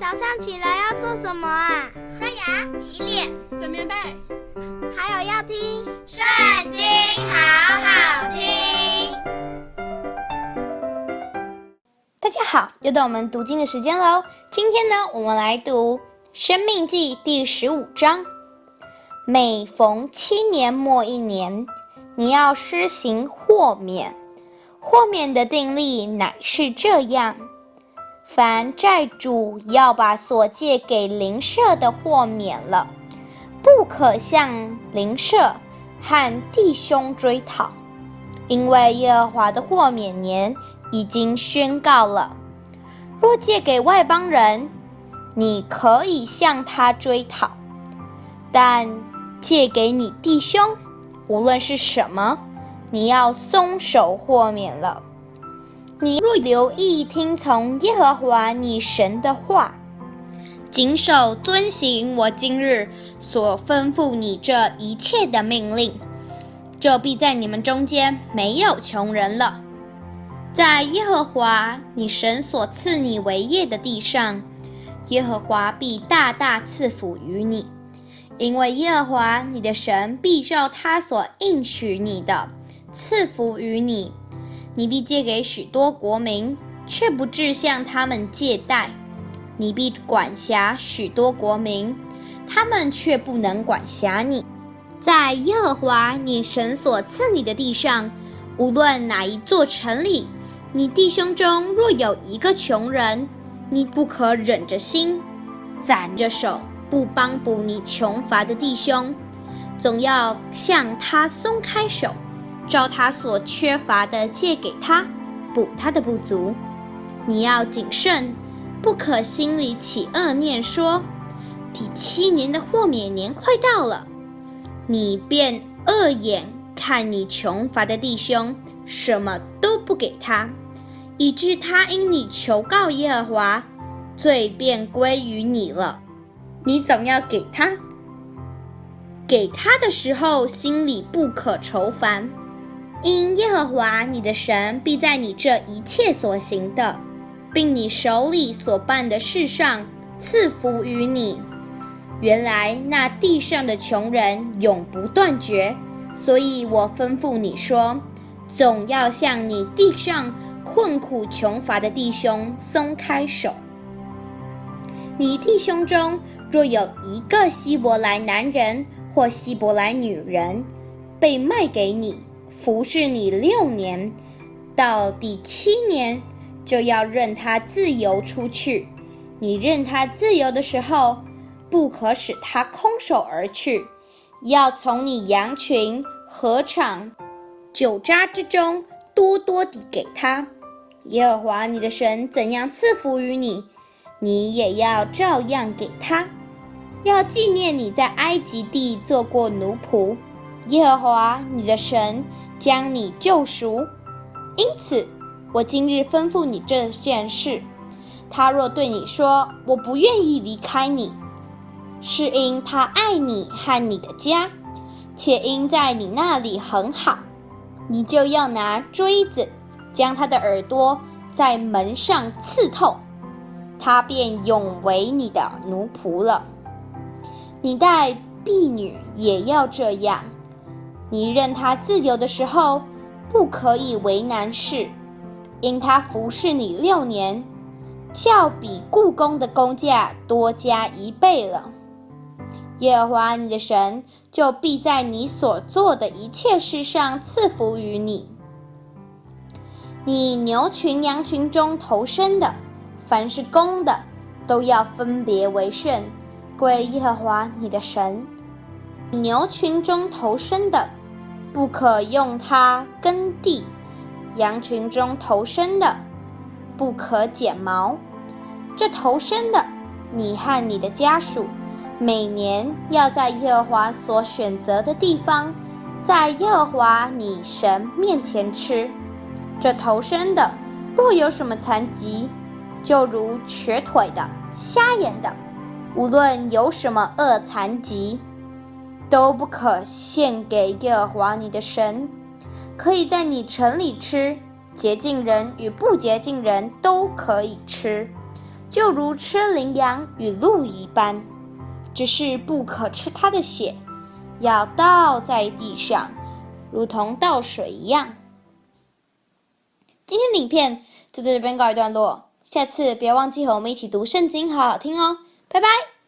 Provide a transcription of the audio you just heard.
早上起来要做什么啊？刷牙、洗脸、整棉被，还有要听《圣经》，好好听。大家好，又到我们读经的时间喽。今天呢，我们来读《生命记》第十五章。每逢七年末一年，你要施行豁免。豁免的定例乃是这样。凡债主要把所借给邻舍的豁免了，不可向邻舍和弟兄追讨，因为耶和华的豁免年已经宣告了。若借给外邦人，你可以向他追讨；但借给你弟兄，无论是什么，你要松手豁免了。你若留意听从耶和华你神的话，谨守遵行我今日所吩咐你这一切的命令，就必在你们中间没有穷人了。在耶和华你神所赐你为业的地上，耶和华必大大赐福于你，因为耶和华你的神必照他所应许你的赐福于你。你必借给许多国民，却不至向他们借贷；你必管辖许多国民，他们却不能管辖你。在耶和华你神所赐你的地上，无论哪一座城里，你弟兄中若有一个穷人，你不可忍着心，攒着手，不帮补你穷乏的弟兄，总要向他松开手。照他所缺乏的借给他，补他的不足。你要谨慎，不可心里起恶念，说：第七年的豁免年快到了，你便恶眼看你穷乏的弟兄，什么都不给他，以致他因你求告耶和华，罪便归于你了。你总要给他，给他的时候，心里不可愁烦。因耶和华你的神必在你这一切所行的，并你手里所办的事上赐福于你。原来那地上的穷人永不断绝，所以我吩咐你说，总要向你地上困苦穷乏的弟兄松开手。你弟兄中若有一个希伯来男人或希伯来女人被卖给你，服侍你六年，到第七年就要任他自由出去。你任他自由的时候，不可使他空手而去，要从你羊群、禾场、酒渣之中多多地给他。耶和华你的神怎样赐福于你，你也要照样给他。要纪念你在埃及地做过奴仆，耶和华你的神。将你救赎，因此我今日吩咐你这件事。他若对你说：“我不愿意离开你”，是因他爱你和你的家，且因在你那里很好，你就要拿锥子将他的耳朵在门上刺透，他便永为你的奴仆了。你带婢女也要这样。你任他自由的时候，不可以为难事，因他服侍你六年，较比雇工的工价多加一倍了。耶和华你的神就必在你所做的一切事上赐福于你。你牛群羊群中头生的，凡是公的，都要分别为圣，归耶和华你的神。牛群中头生的。不可用它耕地，羊群中头生的，不可剪毛。这头生的，你和你的家属，每年要在耶和华所选择的地方，在耶和华你神面前吃。这头生的，若有什么残疾，就如瘸腿的、瞎眼的，无论有什么恶残疾。都不可献给耶和华你的神，可以在你城里吃，洁净人与不洁净人都可以吃，就如吃羚羊与鹿一般，只是不可吃它的血，要倒在地上，如同倒水一样。今天的影片就在这边告一段落，下次别忘记和我们一起读圣经，好好听哦，拜拜。